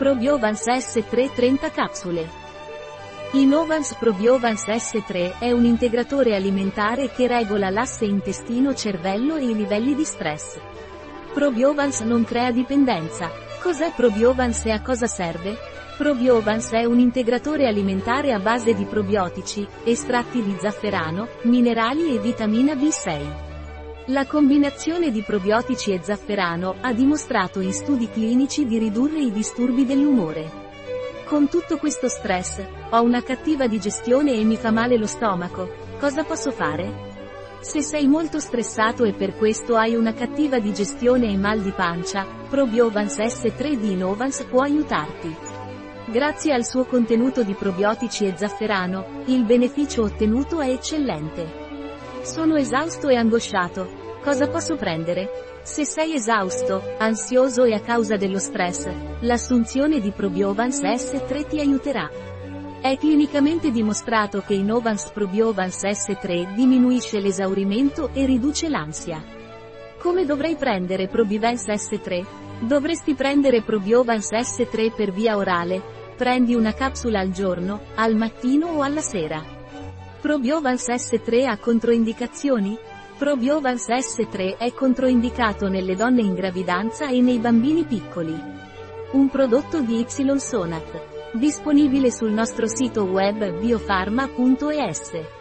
Probiovans S3 30 capsule. Innovans Probiovans S3 è un integratore alimentare che regola l'asse intestino-cervello e i livelli di stress. Probiovans non crea dipendenza. Cos'è Probiovans e a cosa serve? Probiovans è un integratore alimentare a base di probiotici, estratti di zafferano, minerali e vitamina B6. La combinazione di probiotici e zafferano ha dimostrato in studi clinici di ridurre i disturbi dell'umore. Con tutto questo stress, ho una cattiva digestione e mi fa male lo stomaco, cosa posso fare? Se sei molto stressato e per questo hai una cattiva digestione e mal di pancia, Probiovans S3 di Innovans può aiutarti. Grazie al suo contenuto di probiotici e zafferano, il beneficio ottenuto è eccellente. Sono esausto e angosciato. Cosa posso prendere? Se sei esausto, ansioso e a causa dello stress, l'assunzione di Probiovans S3 ti aiuterà. È clinicamente dimostrato che Innovans Probiovans S3 diminuisce l'esaurimento e riduce l'ansia. Come dovrei prendere Probivans S3? Dovresti prendere Probiovans S3 per via orale. Prendi una capsula al giorno, al mattino o alla sera. Probiovans S3 ha controindicazioni? Probiovans S3 è controindicato nelle donne in gravidanza e nei bambini piccoli. Un prodotto di Y Sonat. Disponibile sul nostro sito web biofarma.es.